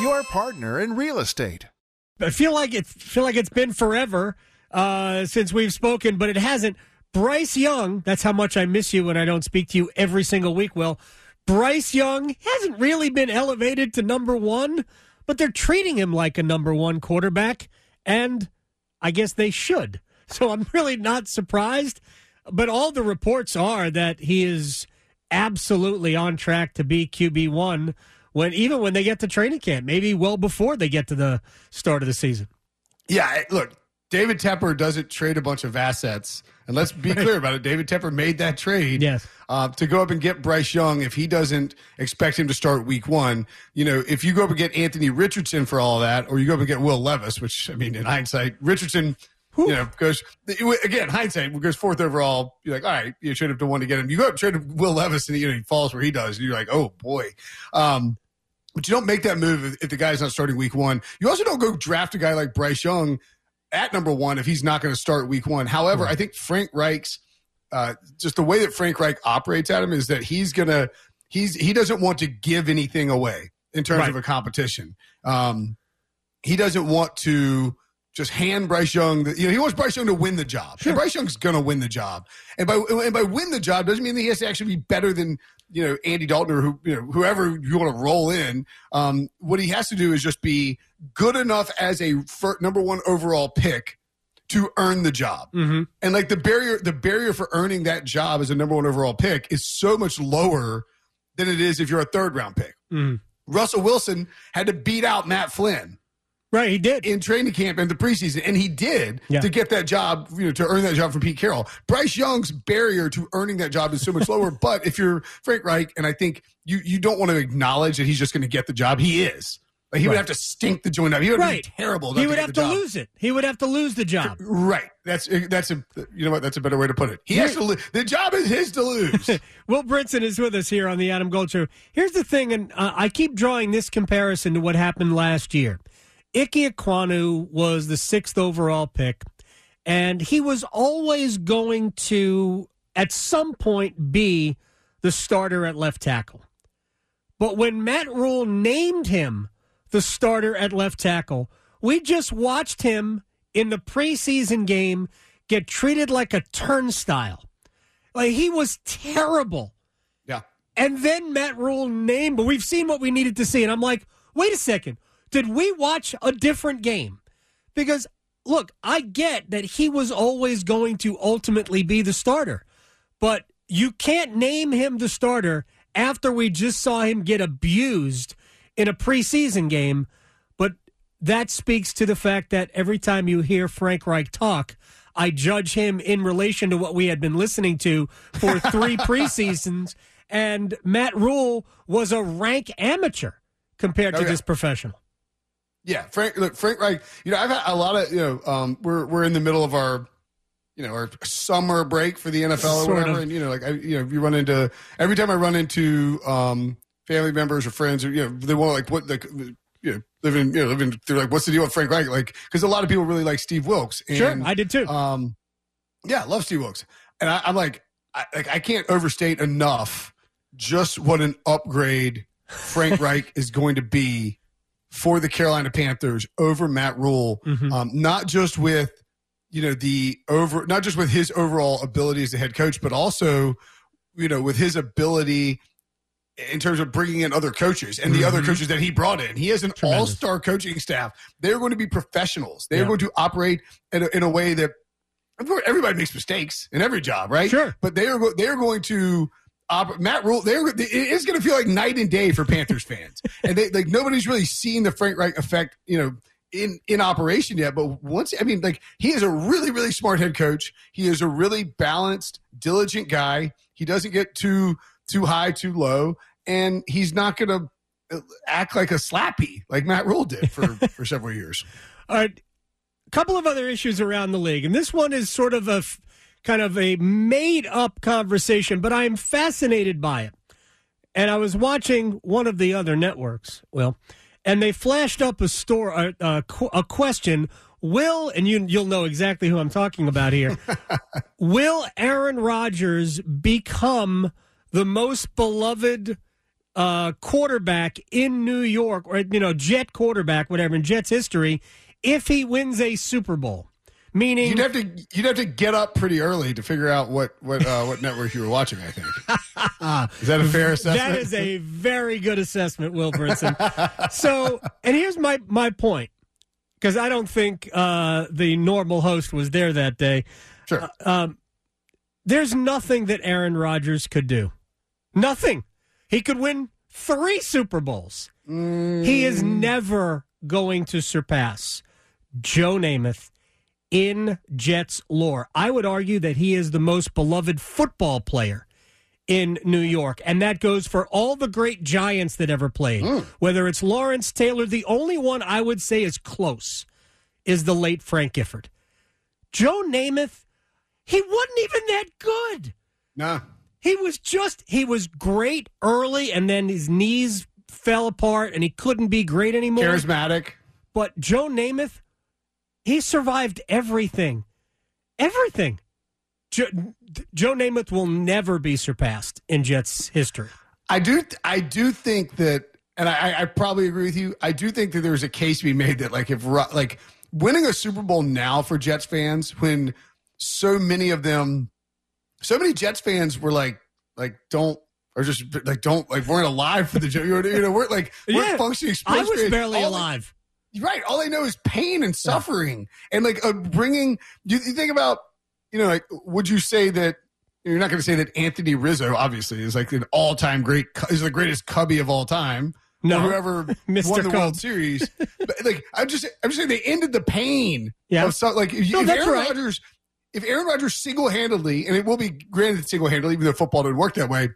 your partner in real estate. I feel like it feel like it's been forever uh, since we've spoken, but it hasn't. Bryce Young, that's how much I miss you when I don't speak to you every single week. Will Bryce Young hasn't really been elevated to number one, but they're treating him like a number one quarterback, and I guess they should. So I'm really not surprised. But all the reports are that he is absolutely on track to be QB one when even when they get to training camp, maybe well before they get to the start of the season. Yeah, look, David Tepper doesn't trade a bunch of assets. And let's be clear about it. David Tepper made that trade yes. uh, to go up and get Bryce Young if he doesn't expect him to start week one. You know, if you go up and get Anthony Richardson for all that, or you go up and get Will Levis, which, I mean, in hindsight, Richardson – you know, goes again, hindsight goes fourth overall. You're like, all right, you should have done one to get him. You go up trade Will Levis and you know, he falls where he does. And you're like, oh boy. Um, but you don't make that move if, the guy's not starting week one. You also don't go draft a guy like Bryce Young at number one if he's not going to start week one. However, right. I think Frank Reich's uh, just the way that Frank Reich operates at him is that he's gonna he's he doesn't want to give anything away in terms right. of a competition. Um, he doesn't want to just hand Bryce Young. The, you know, he wants Bryce Young to win the job. Sure. And Bryce Young's going to win the job. And by and by win the job doesn't mean that he has to actually be better than you know Andy Dalton or who you know whoever you want to roll in. Um, what he has to do is just be good enough as a number one overall pick to earn the job. Mm-hmm. And like the barrier, the barrier for earning that job as a number one overall pick is so much lower than it is if you're a third round pick. Mm-hmm. Russell Wilson had to beat out Matt Flynn Right, he did in training camp and the preseason, and he did yeah. to get that job, you know, to earn that job from Pete Carroll. Bryce Young's barrier to earning that job is so much lower. but if you're Frank Reich, and I think you you don't want to acknowledge that he's just going to get the job, he is. Like he right. would have to stink the joint up. He would right. be terrible. He would have to lose it. He would have to lose the job. Right. That's that's a you know what? That's a better way to put it. He has to lose. The job is his to lose. Will Brinson is with us here on the Adam Gold Show. Here's the thing, and uh, I keep drawing this comparison to what happened last year. Ike Ekwonu was the sixth overall pick, and he was always going to, at some point, be the starter at left tackle. But when Matt Rhule named him the starter at left tackle, we just watched him in the preseason game get treated like a turnstile. Like he was terrible. Yeah. And then Matt Rhule named, but we've seen what we needed to see. And I'm like, wait a second. Did we watch a different game? Because, look, I get that he was always going to ultimately be the starter, but you can't name him the starter after we just saw him get abused in a preseason game. But that speaks to the fact that every time you hear Frank Reich talk, I judge him in relation to what we had been listening to for three preseasons. And Matt Rhule was a rank amateur compared to this professional. Yeah, Frank. Look, Frank. Like you know, I've had a lot of you know. Um, we're we're in the middle of our you know, our summer break for the NFL or sort whatever. Of. And, you know, like, I, you know, you run into, every time I run into, um, family members or friends or, you know, they want like, what, like, you know, living, you know, living, they're like, what's the deal with Frank Reich? Like, cause a lot of people really like Steve Wilkes. And, sure. I did too. Um, yeah, love Steve Wilkes, And I, am like, I, like, I can't overstate enough just what an upgrade Frank Reich is going to be for the Carolina Panthers over Matt Rhule, mm-hmm. um, not just with you know the over, not just with his overall ability as a head coach, but also you know with his ability in terms of bringing in other coaches and the mm-hmm. other coaches that he brought in. He has an all star coaching staff. They're going to be professionals. They're yeah. going to operate in a, in a way that everybody makes mistakes in every job, right? Sure. But they are they are going to Matt Rhule, they're it's going to feel like night and day for Panthers fans, and they like nobody's really seen the Frank Reich effect, you know, in in operation yet. But once, I mean, like he is a really really smart head coach. He is a really balanced, diligent guy. He doesn't get too too high, too low, and he's not going to uh, act like a slappy like Matt Rhule did for, for several years. All right. A couple of other issues around the league, and this one is sort of a f- kind of a made up conversation, but I am fascinated by it. And I was watching one of the other networks, well, and they flashed up a store a, a, a question. Will and you you'll know exactly who I'm talking about here. will Aaron Rodgers become the most beloved uh, quarterback in New York, or you know, Jet quarterback, whatever in Jets history, if he wins a Super Bowl? Meaning, you'd have to you'd have to get up pretty early to figure out what what uh, what network you were watching. I think is that a fair assessment? That is a very good assessment, Will Brinson. so, and here's my my point because I don't think uh, the normal host was there that day. Sure. Uh, um, there's nothing that Aaron Rodgers could do. Nothing. He could win three Super Bowls. Mm. He is never going to surpass Joe Namath in Jets lore. I would argue that he is the most beloved football player in New York, and that goes for all the great Giants that ever played. Mm. Whether it's Lawrence Taylor, the only one I would say is close is the late Frank Gifford. Joe Namath, he wasn't even that good. Nah. He was just he was great early, and then his knees fell apart, and he couldn't be great anymore. Charismatic. But Joe Namath, he survived everything, everything. Joe, Joe Namath will never be surpassed in Jets history. I do. I do think that, and I, I probably agree with you. I do think that there's a case to be made that, like, if like winning a Super Bowl now for Jets fans, when so many of them, so many Jets fans were like, like, don't or just like don't like weren't alive for the Jets. you know we're like we're Yeah, functioning. I was barely alive. Right. All they know is pain and suffering, and like uh, bringing. You, you think about, you know, like would you say that you're not going to say that Anthony Rizzo obviously is like an all time great, is the greatest cubby of all time. No. whoever Mr. won the Cub. World Series. but like I'm just, I'm just saying they ended the pain. Yeah. Of so, like if, No, if Aaron right. Rodgers, if Aaron Rodgers single handedly, and it will be granted single handedly, even though football didn't work that way,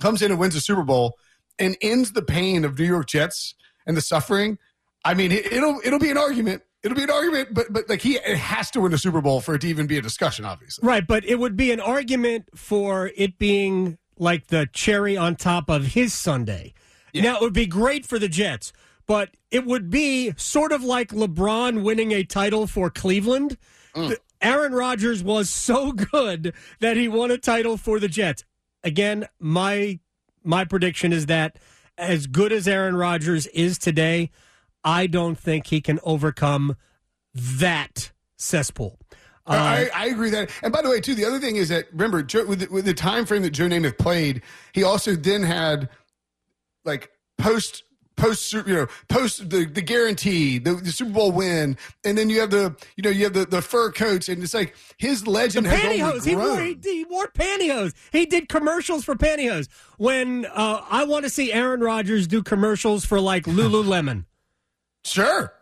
comes in and wins a Super Bowl and ends the pain of New York Jets and the suffering. I mean, it, it'll it'll be an argument. It'll be an argument, but but like he it has to win a Super Bowl for it to even be a discussion. Obviously, Right, but it would be an argument for it being like the cherry on top of his sundae. Now, it would be great for the Jets, but it would be sort of like LeBron winning a title for Cleveland. Mm. The- Aaron Rodgers was so good that he won a title for the Jets. Again, my my prediction is that as good as Aaron Rodgers is today, I don't think he can overcome that cesspool. Uh, I, I agree that. And by the way, too, the other thing is that remember Joe, with, the, with the time frame that Joe Namath played, he also then had like post post you know post the, the guarantee the, the Super Bowl win, and then you have the you know you have the, the fur coats, and it's like his legend has only pantyhose. He wore, he, he wore pantyhose. He did commercials for pantyhose. When uh, I want to see Aaron Rodgers do commercials for like Lululemon. Sure.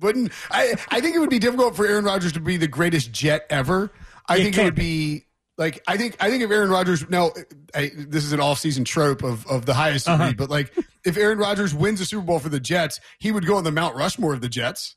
Wouldn't I? I think it would be difficult for Aaron Rodgers to be the greatest Jet ever. I It think it would be like I think I think if Aaron Rodgers now I, this is an off-season trope of of the highest degree, Uh-huh. but like if Aaron Rodgers wins a Super Bowl for the Jets, he would go on the Mount Rushmore of the Jets.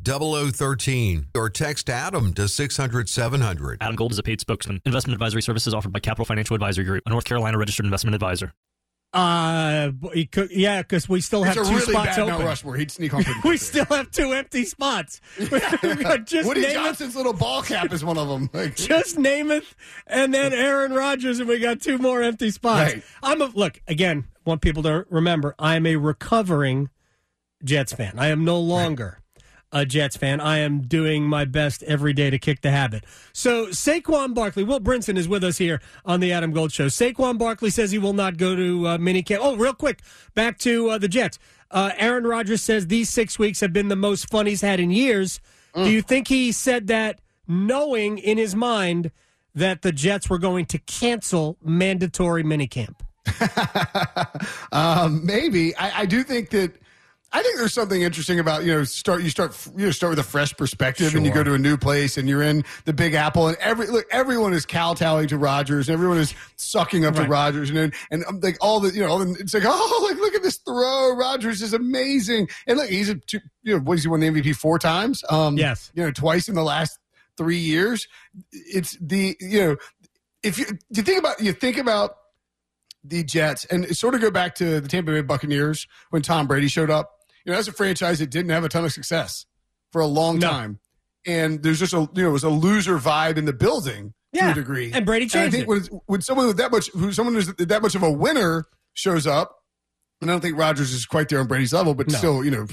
0013 or text Adam to 600 700. Adam Gold is a paid spokesman. Investment advisory services offered by Capital Financial Advisory Group, a North Carolina registered investment advisor. Uh, he could, yeah, because we still have It's two really spots bad open. Mount Rushmore. He'd sneak on We still have two empty spots. Just Woody Namath, Johnson's little ball cap is one of them. Like, just Namath, and then Aaron Rodgers, and we got two more empty spots. Right. I'm a look again. Want people to remember, I'm a recovering Jets fan. I am no longer a Jets fan. I am doing my best every day to kick the habit. So Saquon Barkley, Will Brinson is with us here on the Adam Gold Show. Saquon Barkley says he will not go to uh, minicamp. Oh, real quick, back to uh, the Jets. Uh, Aaron Rodgers says these six weeks have been the most fun he's had in years. Mm. Do you think he said that knowing in his mind that the Jets were going to cancel mandatory minicamp? um, maybe I, I do think that I think there's something interesting about you know start you start you know, start with a fresh perspective and you go to a new place and you're in the Big Apple and every look everyone is kowtowing to Rodgers and everyone is sucking up to Rodgers and and, and um, like all the you know the, it's like oh like look at this throw. Rodgers is amazing. And look he's a two, you know what has he won the MVP four times um Yes. you know twice in the last three years. It's the you know if you you think about you think about the Jets and sort of go back to the Tampa Bay Buccaneers when Tom Brady showed up. You know, that's a franchise that didn't have a ton of success for a long No. time, and there's just a you know it was a loser vibe in the building Yeah, to a degree. and Brady I think when, when someone with that much who someone who's that much of a winner shows up, and I don't think Rodgers is quite there on Brady's level, but No. still, you know.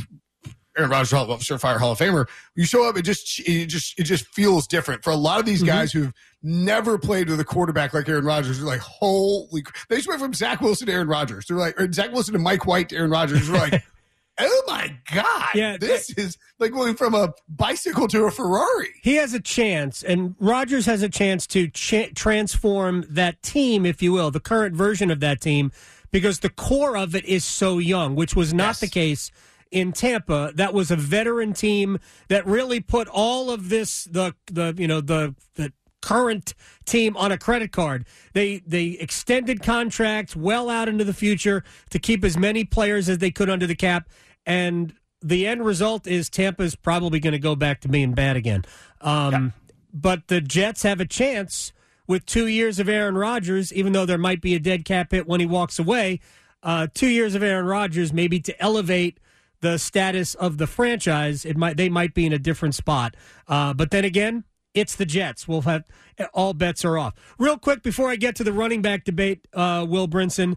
Aaron Rodgers, Hall- surefire Hall of Famer. You show up, it just it just it just feels different for a lot of these Mm-hmm. guys who've never played with a quarterback like Aaron Rodgers. They're like, holy! They just went from Zach Wilson to Aaron Rodgers. They're like, or Zach Wilson to Mike White to Aaron Rodgers. They're like, oh my god, Yeah, this is like going from a bicycle to a Ferrari. He has a chance, and Rodgers has a chance to cha- transform that team, if you will, the current version of that team, because the core of it is so young, which was not Yes. the case in Tampa. That was a veteran team that really put all of this, the the you know the the current team on a credit card. They they extended contracts well out into the future to keep as many players as they could under the cap, and the end result is Tampa's probably going to go back to being bad again. Um, But the Jets have a chance with two years of Aaron Rodgers, even though there might be a dead cap hit when he walks away. Uh, two years of Aaron Rodgers, maybe to elevate the status of the franchise, it might they might be in a different spot. Uh, but then again, it's the Jets. We'll have all bets are off. Real quick before I get to the running back debate, uh, Will Brinson.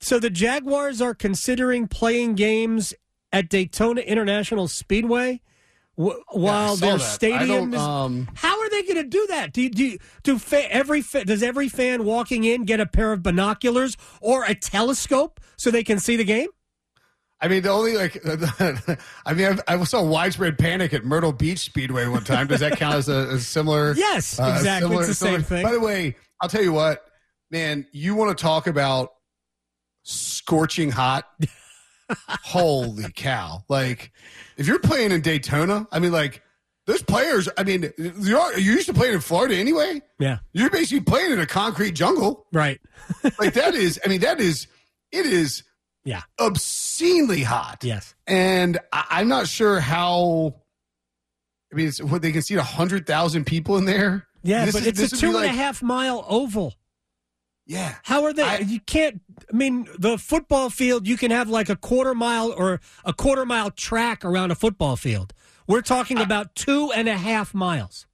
So the Jaguars are considering playing games at Daytona International Speedway w- while saw their. Stadium is. um, how are they going to do that? Do you, do you, do fa- every fa- does every fan walking in get a pair of binoculars or a telescope so they can see the game? I mean, the only like, I mean, I saw widespread panic at Myrtle Beach Speedway one time. Does that count as a, a similar? Yes, uh, exactly. it's the similar- same thing. By the way, I'll tell you what, man. You want to talk about scorching hot? Holy cow! Like, if you're playing in Daytona, I mean, like those players. I mean, you're you're used to playing in Florida anyway. yeah, You're basically playing in a concrete jungle. right. Like that is. I mean, that is. It is Yeah. obscenely hot. Yes. And I, I'm not sure how. I mean, it's, what they can seat hundred thousand people in there. Yeah, This but is- it's a two and a half mile oval. Yeah, How are they? I- you can't. I mean, the football field. You can have like a quarter mile or a quarter mile track around a football field. We're talking about two and a half miles.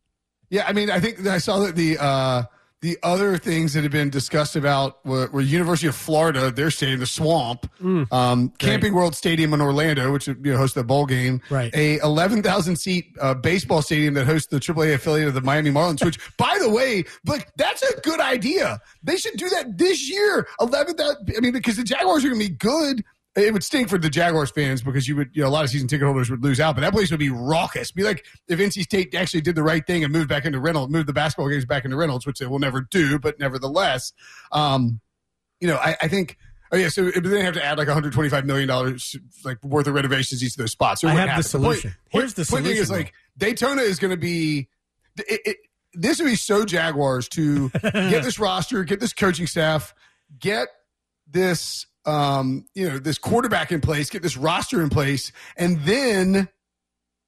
yeah. I mean, I think I saw that the uh, the other things that have been discussed about were, were University of Florida, their stadium, the Swamp, Mm. um, Camping World Stadium in Orlando, which you know, hosts the bowl game, Right. A eleven thousand seat uh, baseball stadium that hosts the AAA affiliate of the Miami Marlins. Which, by the way, like that's a good idea. They should do that this year. Eleven thousand. I mean, because the Jaguars are going to be good. It would stink for the Jaguars fans because you would, you know, a lot of season ticket holders would lose out. But that place would be raucous. Be like if NC State actually did the right thing and moved back into Reynolds, moved the basketball games back into Reynolds, which they will never do. But nevertheless, um, you know, I, I think. Oh yeah, so but then they have to add like 125 million dollars like worth of renovations to each of those spots. So I have the solution. point- Here's the point being is solution, like Daytona is going to be. It, it, this would be so Jaguars to get this roster, get this coaching staff, get this um you know this quarterback in place, get this roster in place, and then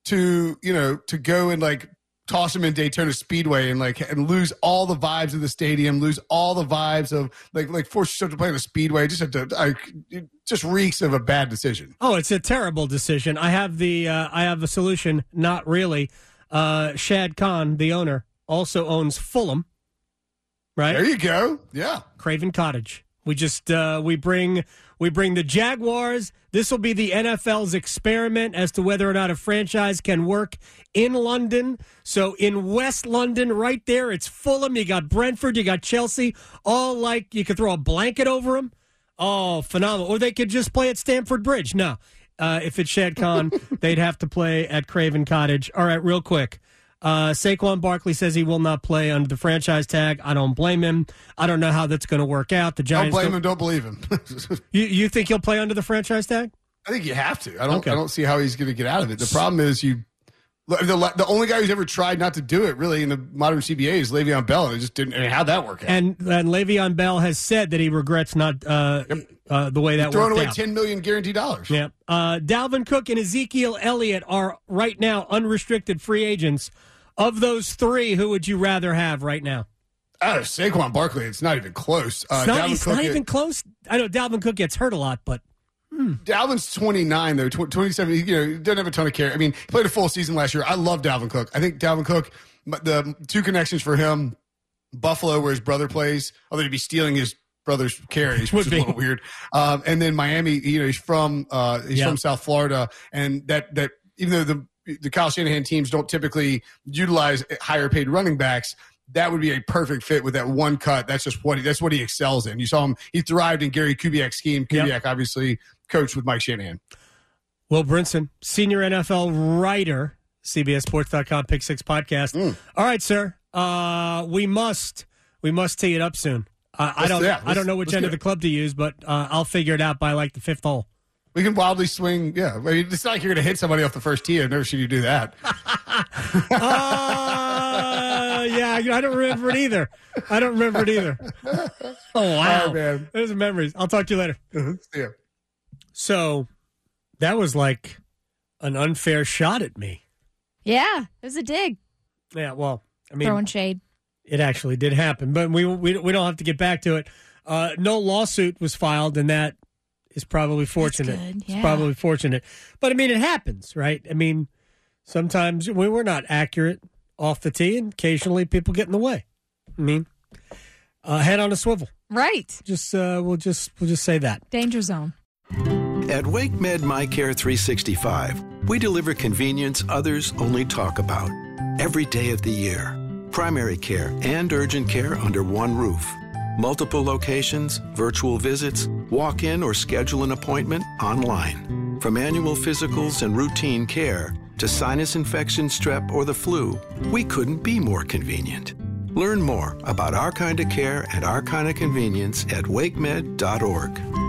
to you know to go and like toss them in Daytona Speedway and like and lose all the vibes of the stadium, lose all the vibes of like like force yourself to play in a speedway. Just have to I, it just reeks of a bad decision. Oh, it's a terrible decision. I have the uh, I have a solution. Not really. Uh, Shad Khan, the owner, also owns Fulham. Right. There you go. Yeah. Craven Cottage. We just uh, we bring we bring the Jaguars. This will be the NFL's experiment as to whether or not a franchise can work in London. So in West London, right there, it's Fulham. You got Brentford, you got Chelsea, all like you could throw a blanket over them. Oh, phenomenal! Or they could just play at Stamford Bridge. No, Uh, if it's Shad Khan, they'd have to play at Craven Cottage. All right, real quick. Uh, Saquon Barkley says he will not play under the franchise tag. I don't blame him. I don't know how that's going to work out. The Giants Don't blame him. Don't believe him. You, you think he'll play under the franchise tag? I think you have to. I don't. Okay. I don't see how he's going to get out of it. The problem is you. The, the only guy who's ever tried not to do it, really, in the modern CBA is Le'Veon Bell, and it just didn't. I mean, how'd that work out? And and Le'Veon Bell has said that he regrets not uh, uh, the way that Throwing away out. ten million guaranteed dollars. Yeah. Uh, Dalvin Cook and Ezekiel Elliott are right now unrestricted free agents. Of those three, who would you rather have right now? Oh, Saquon Barkley, it's not even close. Uh, It's not, it's not even close. I know Dalvin Cook gets hurt a lot, but Dalvin's 29, though, tw- 27. You know, he doesn't have a ton of care. I mean, he played a full season last year. I love Dalvin Cook. I think Dalvin Cook, but the two connections for him Buffalo, where his brother plays, although he'd be stealing his brother's carries, which Would is a be. little weird. Um, and then Miami, you know, he's from uh, he's Yeah. from South Florida, and that that even though the the Kyle Shanahan teams don't typically utilize higher paid running backs. That would be a perfect fit with that one cut. That's just what he, that's what he excels in. You saw him; he thrived in Gary Kubiak's scheme. Yep. Kubiak, obviously, coached with Mike Shanahan. Will Brinson, senior NFL writer, CBSSports.com Pick Six Podcast. Mm. All right, sir. Uh, we must we must tee it up soon. Uh, I don't yeah, I don't know which end of the club to use, but uh, I'll figure it out by like the fifth hole. We can wildly swing. Yeah, I mean, it's not like you're going to hit somebody off the first tee. I've never seen you do that. Uh, yeah, I don't remember it either. I don't remember it either. Oh wow, Oh, man. Those are memories. I'll talk to you later. yeah. So that was like an unfair shot at me. Yeah, it was a dig. Yeah, well, I mean, Throwing shade. it actually did happen, but we we, we don't have to get back to it. Uh, no lawsuit was filed, and that is probably fortunate. good, It's probably fortunate, but I mean, it happens, right? I mean, sometimes we we're not accurate off the tee, and occasionally people get in the way. I mean, uh, head on a swivel. Right. Just uh, we'll just we'll just say that. Danger zone. At WakeMed MyCare 365, we deliver convenience others only talk about. Every day of the year. Primary care and urgent care under one roof. Multiple locations, virtual visits, walk in or schedule an appointment online. From annual physicals and routine care to sinus infection, strep, or the flu, we couldn't be more convenient. Learn more about our kind of care and our kind of convenience at wakemed.org.